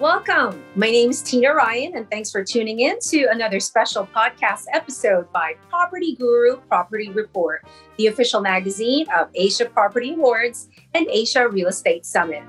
Welcome. My name is Tina Ryan, and thanks for tuning in to another special podcast episode by Property Guru Property Report, the official magazine of Asia Property Awards and Asia Real Estate Summit.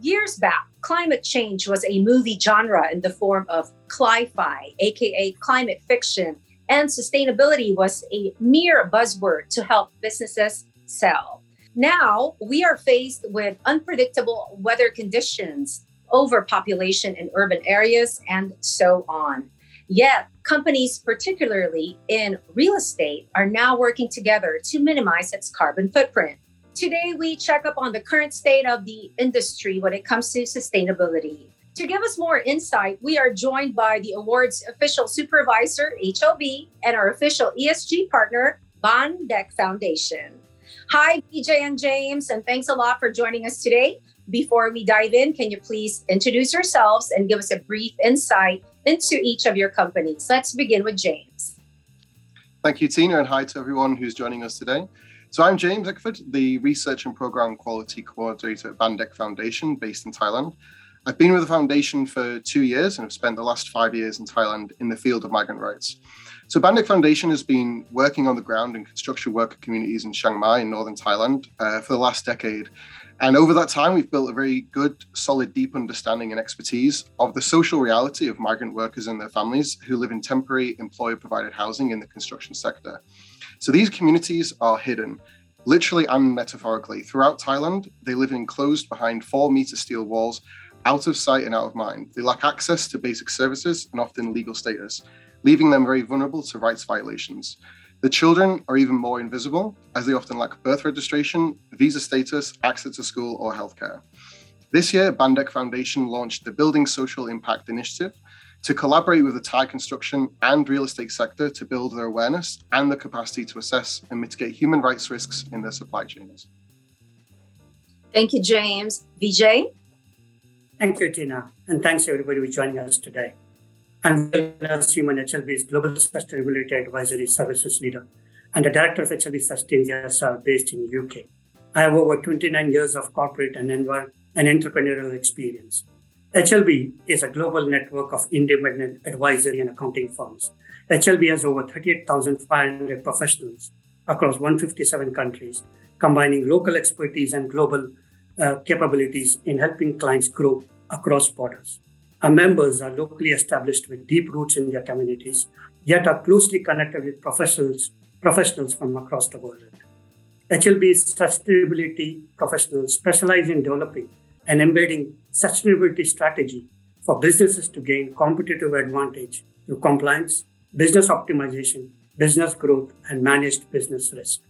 Years back, climate change was a movie genre in the form of cli-fi, aka climate fiction, and sustainability was a mere buzzword to help businesses sell. Now we are faced with unpredictable weather conditions, overpopulation in urban areas, and so on. Yet, companies, particularly in real estate, are now working together to minimize its carbon footprint. Today, we check up on the current state of the industry when it comes to sustainability. To give us more insight, we are joined by the award's official supervisor, HLB, and our official ESG partner, Baan Dek Foundation. Hi, Vijay and James, and thanks a lot for joining us today. Before we dive in, can you please introduce yourselves and give us a brief insight into each of your companies? Let's begin with James. Thank you, Tina, and hi to everyone who's joining us today. So I'm James Eckford, the Research and Program Quality Coordinator at Baan Dek Foundation based in Thailand. I've been with the foundation for two years and have spent the last five years in Thailand in the field of migrant rights. So Baan Dek Foundation has been working on the ground in construction worker communities in Chiang Mai in northern Thailand uh, for the last decade. And over that time, we've built a very good, solid, deep understanding and expertise of the social reality of migrant workers and their families who live in temporary employer provided housing in the construction sector. So these communities are hidden, literally and metaphorically. Throughout Thailand, they live enclosed behind four meter steel walls, out of sight and out of mind. They lack access to basic services and often legal status, leaving them very vulnerable to rights violations. The children are even more invisible, as they often lack birth registration, visa status, access to school, or healthcare. This year, Baan Dek Foundation launched the Building Social Impact Initiative, to collaborate with the Thai construction and real estate sector to build their awareness and the capacity to assess and mitigate human rights risks in their supply chains. Thank you, James. Vijay? Thank you, Tina. And thanks everybody for joining us today. I'm Human HLB's Global Sustainability Advisory Services Leader and the Director of HLB Sustain CSR based in UK. I have over 29 years of corporate and, envir- and entrepreneurial experience. HLB is a global network of independent advisory and accounting firms. HLB has over 38,500 professionals across 157 countries, combining local expertise and global uh, capabilities in helping clients grow across borders. Our members are locally established with deep roots in their communities, yet are closely connected with professionals, professionals from across the world. HLB's sustainability professionals specialize in developing and embedding sustainability strategy for businesses to gain competitive advantage through compliance, business optimization, business growth, and managed business risk.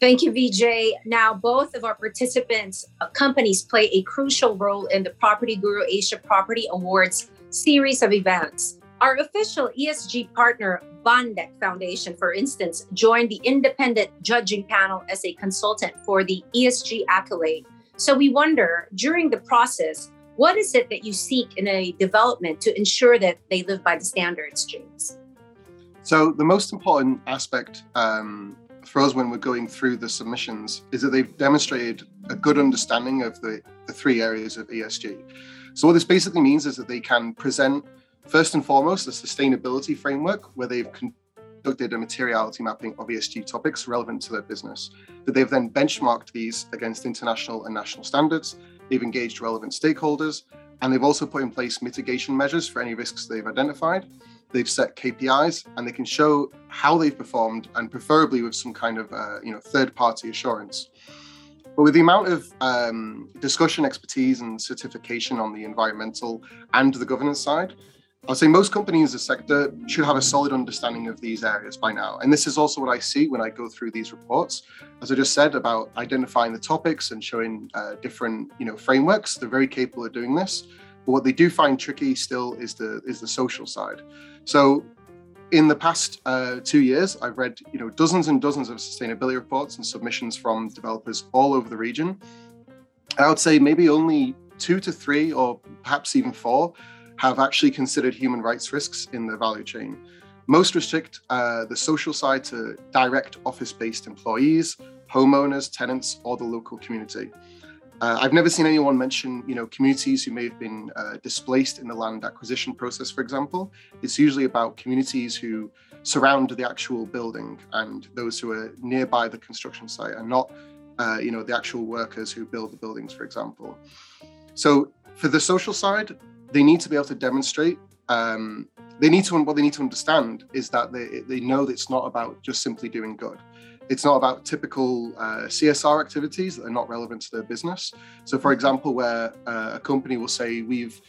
Thank you, Vijay. Now, both of our participants uh, companies play a crucial role in the Property Guru Asia Property Awards series of events. Our official ESG partner, Baan Dek Foundation, for instance, joined the independent judging panel as a consultant for the ESG accolade so we wonder during the process, what is it that you seek in a development to ensure that they live by the standards, James? So the most important aspect um, for us when we're going through the submissions is that they've demonstrated a good understanding of the, the three areas of ESG. So what this basically means is that they can present first and foremost a sustainability framework where they've conducted a materiality mapping of ESG topics relevant to their business. That they've then benchmarked these against international and national standards. They've engaged relevant stakeholders, and they've also put in place mitigation measures for any risks they've identified. They've set KPIs, and they can show how they've performed, and preferably with some kind of uh, you know third-party assurance. But with the amount of um, discussion, expertise, and certification on the environmental and the governance side, I'd say most companies in the sector should have a solid understanding of these areas by now. And this is also what I see when I go through these reports. As I just said about identifying the topics and showing uh, different you know, frameworks, they're very capable of doing this. But what they do find tricky still is the is the social side. So in the past uh, two years, I've read you know dozens and dozens of sustainability reports and submissions from developers all over the region. I would say maybe only two to three, or perhaps even four, have actually considered human rights risks in the value chain. Most restrict uh, the social side to direct office based employees, homeowners, tenants, or the local community. Uh, I've never seen anyone mention, you know, communities who may have been uh, displaced in the land acquisition process, for example. It's usually about communities who surround the actual building and those who are nearby the construction site and not, uh, you know, the actual workers who build the buildings, for example. So for the social side, they need to be able to demonstrate. Um, they need to what they need to understand is that they they know that it's not about just simply doing good. It's not about typical uh, CSR activities that are not relevant to their business. So, for example, where uh, a company will say we've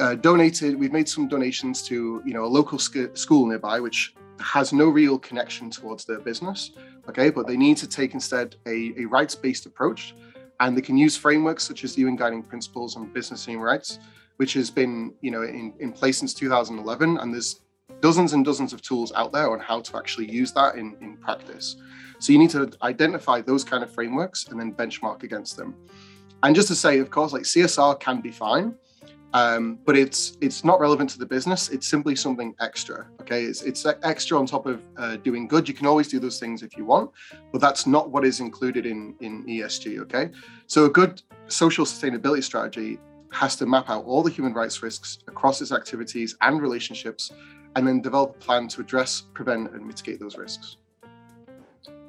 uh, donated, we've made some donations to you know a local sc- school nearby, which has no real connection towards their business. Okay, but they need to take instead a, a rights-based approach, and they can use frameworks such as the UN Guiding Principles on Business Human Rights, which has been you know in, in place since 2011, and there's dozens and dozens of tools out there on how to actually use that in, in practice. So you need to identify those kind of frameworks and then benchmark against them. And just to say, of course, like CSR can be fine, um, but it's it's not relevant to the business. It's simply something extra. Okay, it's it's extra on top of uh, doing good. You can always do those things if you want, but that's not what is included in in ESG. Okay, so a good social sustainability strategy has to map out all the human rights risks across its activities and relationships, and then develop a plan to address, prevent, and mitigate those risks.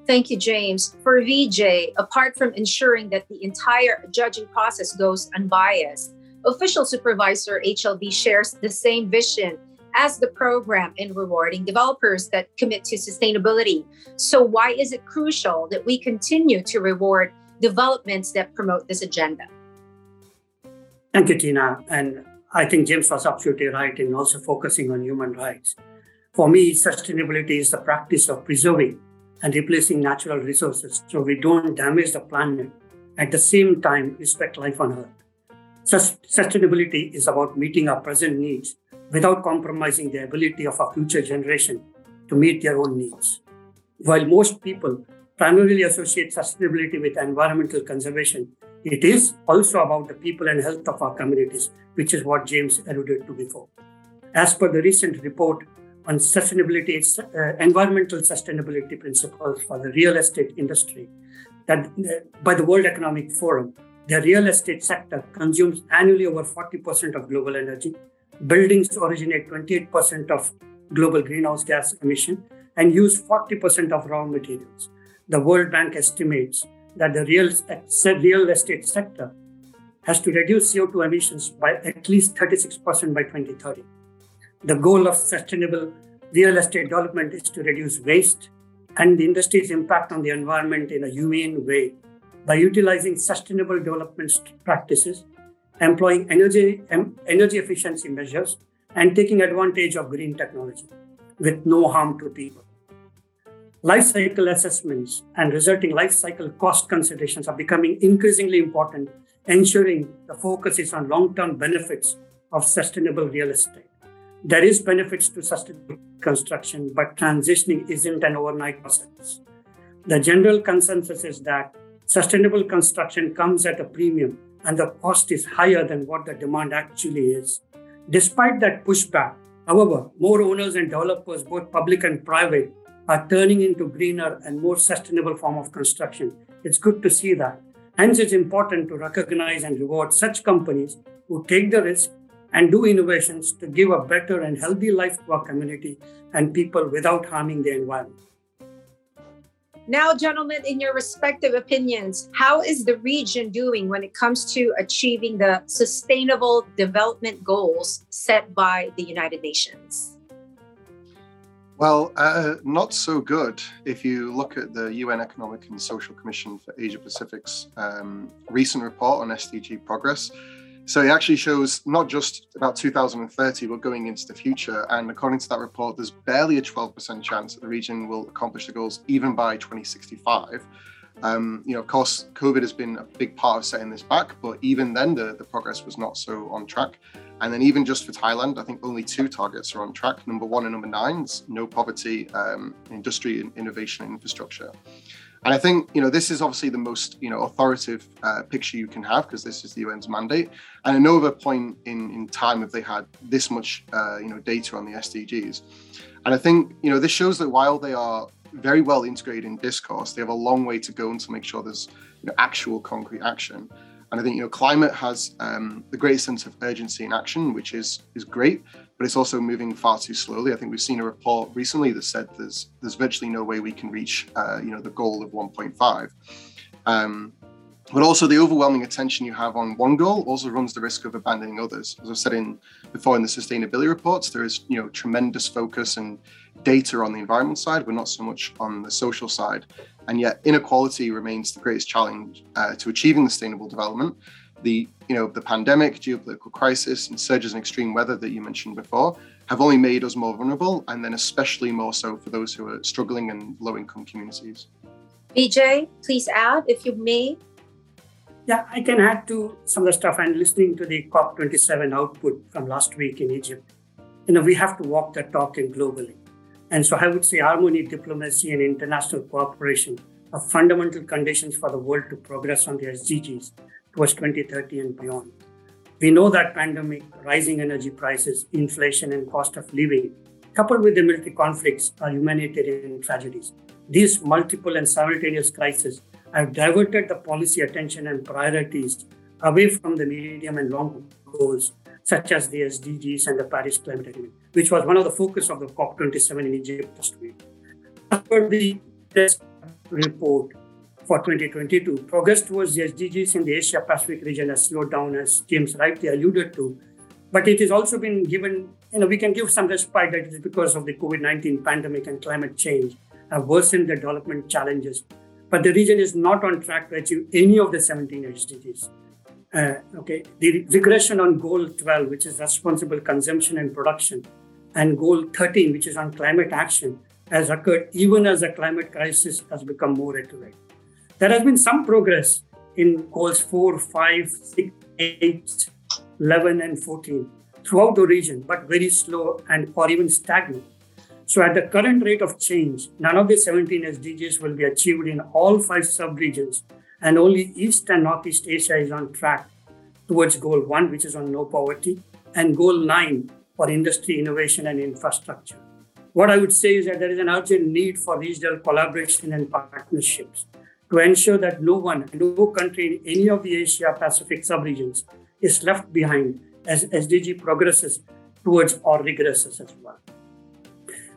Thank you, James. For VJ, apart from ensuring that the entire judging process goes unbiased Official Supervisor HLB shares the same vision as the program in rewarding developers that commit to sustainability. So, why is it crucial that we continue to reward developments that promote this agenda? Thank you, Tina. And I think James was absolutely right in also focusing on human rights. For me, sustainability is the practice of preserving and replacing natural resources so we don't damage the planet at the same time respect life on earth. Sustainability is about meeting our present needs without compromising the ability of our future generation to meet their own needs. While most people primarily associate sustainability with environmental conservation, it is also about the people and health of our communities, which is what James alluded to before. As per the recent report on sustainability, uh, environmental sustainability principles for the real estate industry, that uh, by the World Economic Forum, the real estate sector consumes annually over 40% of global energy. Buildings originate 28% of global greenhouse gas emission and use 40% of raw materials. The World Bank estimates that the real, real estate sector has to reduce CO2 emissions by at least 36% by 2030. The goal of sustainable real estate development is to reduce waste and the industry's impact on the environment in a humane way by utilizing sustainable development practices, employing energy, energy efficiency measures, and taking advantage of green technology with no harm to people. Life cycle assessments and resulting life cycle cost considerations are becoming increasingly important, ensuring the focus is on long term benefits of sustainable real estate. There is benefits to sustainable construction, but transitioning isn't an overnight process. The general consensus is that sustainable construction comes at a premium and the cost is higher than what the demand actually is. Despite that pushback, however, more owners and developers, both public and private, are turning into greener and more sustainable form of construction. It's good to see that. Hence, it's important to recognize and reward such companies who take the risk and do innovations to give a better and healthy life to our community and people without harming the environment. Now, gentlemen, in your respective opinions, how is the region doing when it comes to achieving the sustainable development goals set by the United Nations? Well, uh, not so good. If you look at the UN Economic and Social Commission for Asia Pacific's um, recent report on SDG progress, so it actually shows not just about 2030, but going into the future. And according to that report, there's barely a 12% chance that the region will accomplish the goals even by 2065. Um, you know, of course, COVID has been a big part of setting this back, but even then, the, the progress was not so on track. And then, even just for Thailand, I think only two targets are on track. Number one and number nine no poverty, um, industry, and innovation, and infrastructure. And I think you know this is obviously the most you know authoritative uh, picture you can have because this is the UN's mandate. And at no other point in, in time have they had this much uh, you know data on the SDGs. And I think you know this shows that while they are very well integrated in discourse, they have a long way to go to make sure there's you know, actual concrete action. And I think you know climate has um, the greatest sense of urgency and action, which is is great, but it's also moving far too slowly. I think we've seen a report recently that said there's there's virtually no way we can reach uh, you know the goal of 1.5. Um, but also the overwhelming attention you have on one goal also runs the risk of abandoning others. As I said in before in the sustainability reports, there is you know tremendous focus and data on the environment side, but not so much on the social side. And yet inequality remains the greatest challenge uh, to achieving sustainable development. The you know the pandemic, geopolitical crisis, and surges in extreme weather that you mentioned before have only made us more vulnerable, and then especially more so for those who are struggling in low-income communities. Vijay, please add if you may. Yeah, I can add to some of the stuff and listening to the COP27 output from last week in Egypt. You know, we have to walk the talk globally. And so I would say harmony, diplomacy, and international cooperation are fundamental conditions for the world to progress on the SDGs towards 2030 and beyond. We know that pandemic, rising energy prices, inflation, and cost of living, coupled with the military conflicts, are humanitarian tragedies. These multiple and simultaneous crises have diverted the policy attention and priorities away from the medium and long goals, such as the SDGs and the Paris Climate Agreement, which was one of the focus of the COP27 in Egypt last week. As per the report for 2022, progress towards the SDGs in the Asia Pacific region has slowed down, as James rightly alluded to. But it has also been given, you know, we can give some respite that it is because of the COVID 19 pandemic and climate change have worsened the development challenges but the region is not on track to achieve any of the 17 SDGs. Uh, okay, the regression on goal 12, which is responsible consumption and production, and goal 13, which is on climate action, has occurred even as the climate crisis has become more acute. There has been some progress in goals 4, 5, 6, 8, 11, and 14 throughout the region, but very slow and or even stagnant. So, at the current rate of change, none of the 17 SDGs will be achieved in all five sub-regions, and only East and Northeast Asia is on track towards Goal 1, which is on no poverty, and Goal 9 for industry, innovation, and infrastructure. What I would say is that there is an urgent need for regional collaboration and partnerships to ensure that no one, no country in any of the Asia Pacific sub-regions is left behind as SDG progresses towards or regresses as well.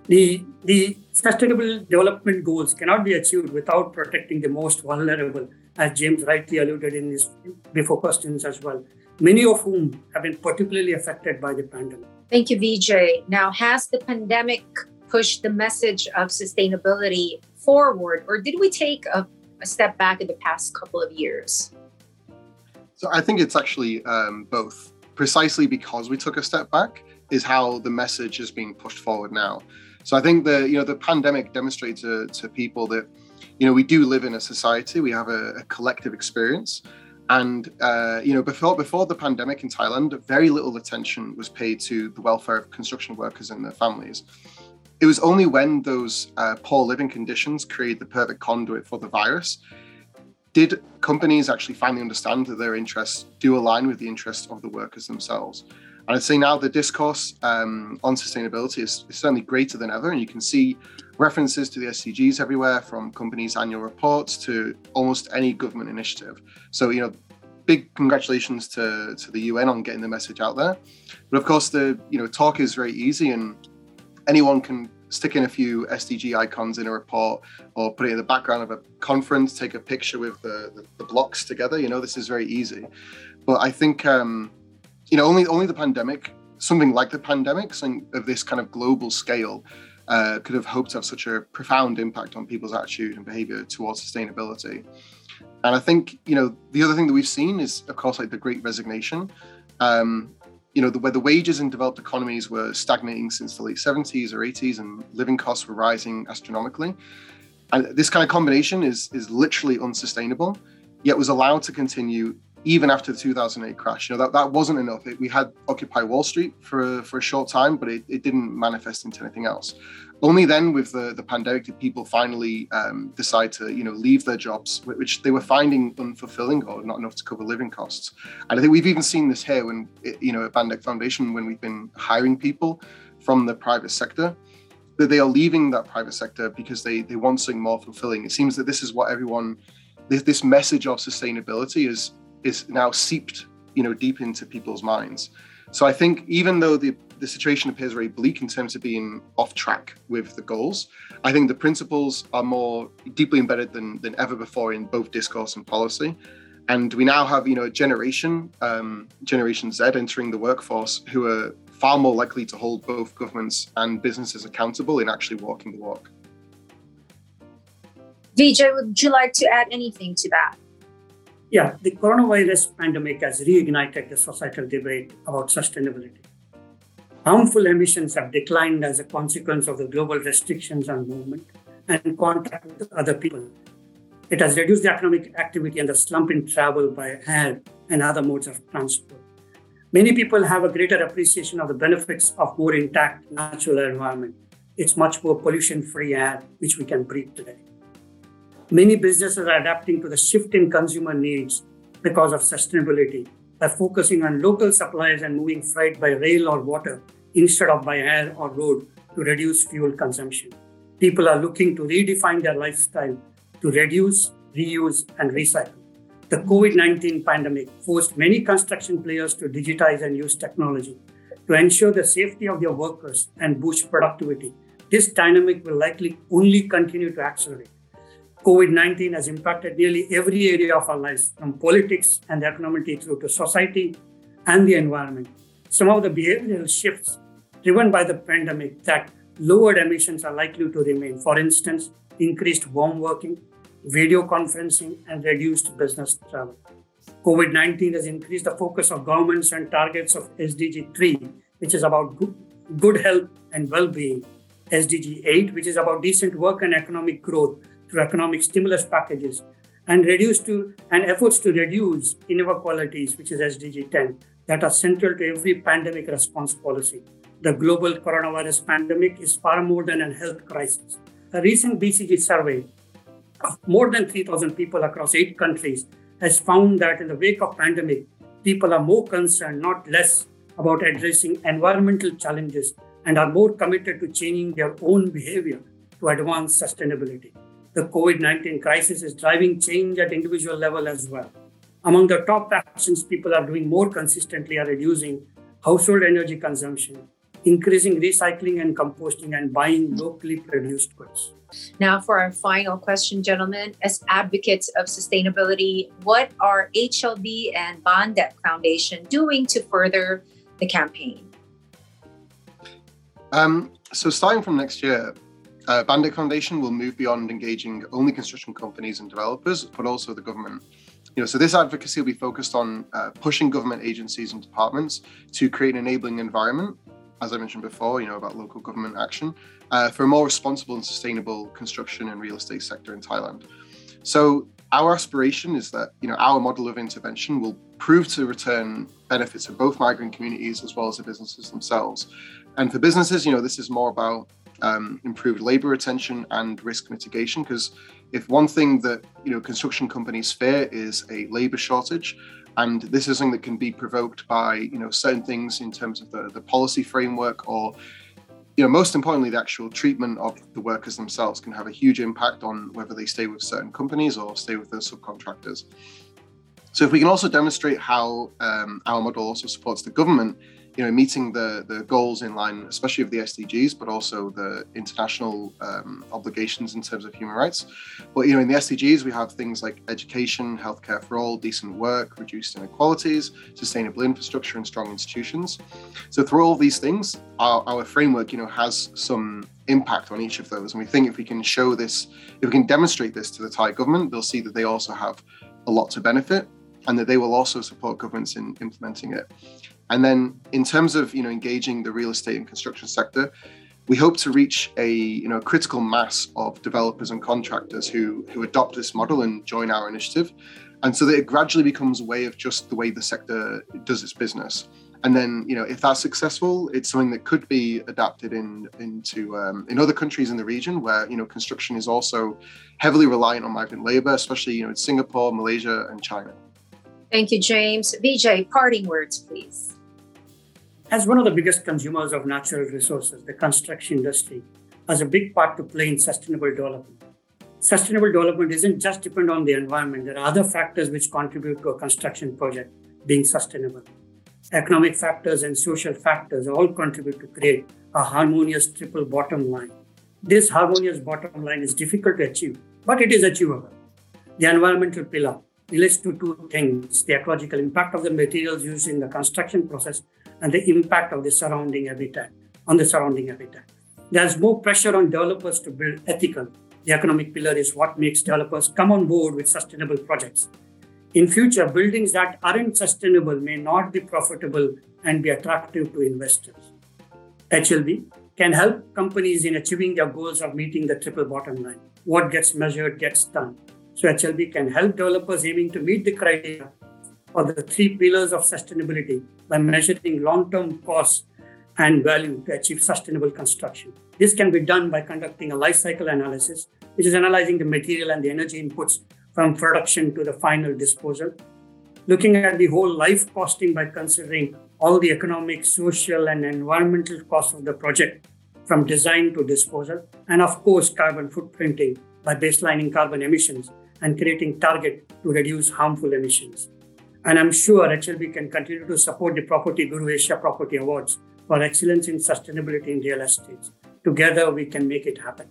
The, the sustainable development goals cannot be achieved without protecting the most vulnerable, as James rightly alluded in his before questions as well, many of whom have been particularly affected by the pandemic. Thank you, Vijay. Now, has the pandemic pushed the message of sustainability forward, or did we take a, a step back in the past couple of years? So I think it's actually um, both. Precisely because we took a step back is how the message is being pushed forward now. So I think the you know the pandemic demonstrated to, to people that you know we do live in a society, we have a, a collective experience, and uh, you know before before the pandemic in Thailand, very little attention was paid to the welfare of construction workers and their families. It was only when those uh, poor living conditions created the perfect conduit for the virus did companies actually finally understand that their interests do align with the interests of the workers themselves. And I'd say now the discourse um, on sustainability is, is, certainly greater than ever. And you can see references to the SDGs everywhere from companies' annual reports to almost any government initiative. So, you know, big congratulations to, to the UN on getting the message out there. But of course, the, you know, talk is very easy and anyone can stick in a few SDG icons in a report or put it in the background of a conference, take a picture with the, the, the blocks together. You know, this is very easy. But I think, um, you know, only only the pandemic, something like the pandemic, something of this kind of global scale, uh, could have hoped to have such a profound impact on people's attitude and behavior towards sustainability. And I think, you know, the other thing that we've seen is, of course, like the Great Resignation. Um, you know, the, where the wages in developed economies were stagnating since the late 70s or 80s, and living costs were rising astronomically. And this kind of combination is is literally unsustainable, yet was allowed to continue even after the 2008 crash. You know, that, that wasn't enough. It, we had Occupy Wall Street for, for a short time, but it, it didn't manifest into anything else. Only then, with the, the pandemic, did people finally um, decide to, you know, leave their jobs, which they were finding unfulfilling or not enough to cover living costs. And I think we've even seen this here when, you know, at Baan Dek Foundation, when we've been hiring people from the private sector, that they are leaving that private sector because they, they want something more fulfilling. It seems that this is what everyone, this, this message of sustainability is is now seeped, you know, deep into people's minds. So I think even though the the situation appears very bleak in terms of being off track with the goals, I think the principles are more deeply embedded than than ever before in both discourse and policy. And we now have, you know, a generation, um, Generation Z, entering the workforce who are far more likely to hold both governments and businesses accountable in actually walking the walk. Vijay, would you like to add anything to that? Yeah, the coronavirus pandemic has reignited the societal debate about sustainability. Harmful emissions have declined as a consequence of the global restrictions on movement and contact with other people. It has reduced the economic activity and the slump in travel by air and other modes of transport. Many people have a greater appreciation of the benefits of more intact natural environment. It's much more pollution-free air which we can breathe today. Many businesses are adapting to the shift in consumer needs because of sustainability by focusing on local suppliers and moving freight by rail or water instead of by air or road to reduce fuel consumption. People are looking to redefine their lifestyle to reduce, reuse, and recycle. The COVID 19 pandemic forced many construction players to digitize and use technology to ensure the safety of their workers and boost productivity. This dynamic will likely only continue to accelerate. COVID 19 has impacted nearly every area of our lives, from politics and the economy through to society and the environment. Some of the behavioral shifts driven by the pandemic that lowered emissions are likely to remain. For instance, increased home working, video conferencing, and reduced business travel. COVID 19 has increased the focus of governments and targets of SDG 3, which is about good, health and well being, SDG 8, which is about decent work and economic growth economic stimulus packages and reduce to and efforts to reduce inequalities, which is SDG 10, that are central to every pandemic response policy. The global coronavirus pandemic is far more than a health crisis. A recent BCG survey of more than 3,000 people across eight countries has found that in the wake of pandemic, people are more concerned, not less, about addressing environmental challenges and are more committed to changing their own behavior to advance sustainability the COVID 19 crisis is driving change at individual level as well. Among the top actions people are doing more consistently are reducing household energy consumption, increasing recycling and composting, and buying locally produced goods. Now, for our final question, gentlemen, as advocates of sustainability, what are HLB and Baan Dek Foundation doing to further the campaign? Um, so, starting from next year, uh, Baan Dek Foundation will move beyond engaging only construction companies and developers, but also the government. You know, so this advocacy will be focused on uh, pushing government agencies and departments to create an enabling environment, as I mentioned before, you know, about local government action, uh, for a more responsible and sustainable construction and real estate sector in Thailand. So our aspiration is that, you know, our model of intervention will prove to return benefits for both migrant communities as well as the businesses themselves. And for businesses, you know, this is more about um, improved labor retention and risk mitigation. Because if one thing that you know construction companies fear is a labor shortage, and this is something that can be provoked by you know certain things in terms of the, the policy framework or you know most importantly the actual treatment of the workers themselves can have a huge impact on whether they stay with certain companies or stay with their subcontractors so if we can also demonstrate how um, our model also supports the government you know, meeting the the goals in line, especially of the SDGs, but also the international um, obligations in terms of human rights. But you know, in the SDGs, we have things like education, healthcare for all, decent work, reduced inequalities, sustainable infrastructure, and strong institutions. So through all these things, our, our framework, you know, has some impact on each of those. And we think if we can show this, if we can demonstrate this to the Thai government, they'll see that they also have a lot to benefit and that they will also support governments in implementing it. And then in terms of you know engaging the real estate and construction sector, we hope to reach a you know critical mass of developers and contractors who who adopt this model and join our initiative, and so that it gradually becomes a way of just the way the sector does its business. And then you know if that's successful, it's something that could be adapted in into um, in other countries in the region where you know construction is also heavily reliant on migrant labor, especially you know in Singapore, Malaysia, and China. Thank you, James. Vijay, parting words, please. As one of the biggest consumers of natural resources, the construction industry has a big part to play in sustainable development. sustainable development isn't just depend on the environment. There are other factors which contribute to a construction project being sustainable. Economic factors and social factors all contribute to create a harmonious triple bottom line. This harmonious bottom line is difficult to achieve, but it is achievable. The environmental pillar relates to two things the ecological impact of the materials used in the construction process and the impact of the surrounding habitat on the surrounding habitat. There's more pressure on developers to build ethical. The economic pillar is what makes developers come on board with sustainable projects. In future, buildings that aren't sustainable may not be profitable and be attractive to investors. HLB can help companies in achieving their goals of meeting the triple bottom line. What gets measured gets done. So HLB can help developers aiming to meet the criteria for the three pillars of sustainability by measuring long-term costs and value to achieve sustainable construction. This can be done by conducting a life cycle analysis, which is analyzing the material and the energy inputs from production to the final disposal. Looking at the whole life costing by considering all the economic, social, and environmental costs of the project from design to disposal, and of course, carbon footprinting by baselining carbon emissions and creating target to reduce harmful emissions. And I'm sure HLB can continue to support the Property Guru Asia Property Awards for excellence in sustainability in real estate. Together, we can make it happen.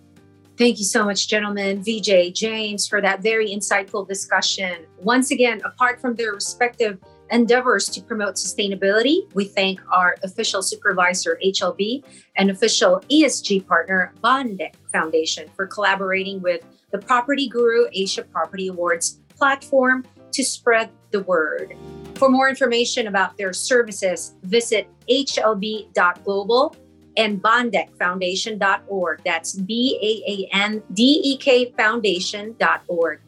Thank you so much, gentlemen, VJ, James, for that very insightful discussion. Once again, apart from their respective endeavors to promote sustainability, we thank our official supervisor, HLB, and official ESG partner, Baan Dek Foundation, for collaborating with the Property Guru Asia Property Awards platform to spread the word. For more information about their services, visit hlb.global and baandekfoundation.org. That's B A A N D E K foundation.org.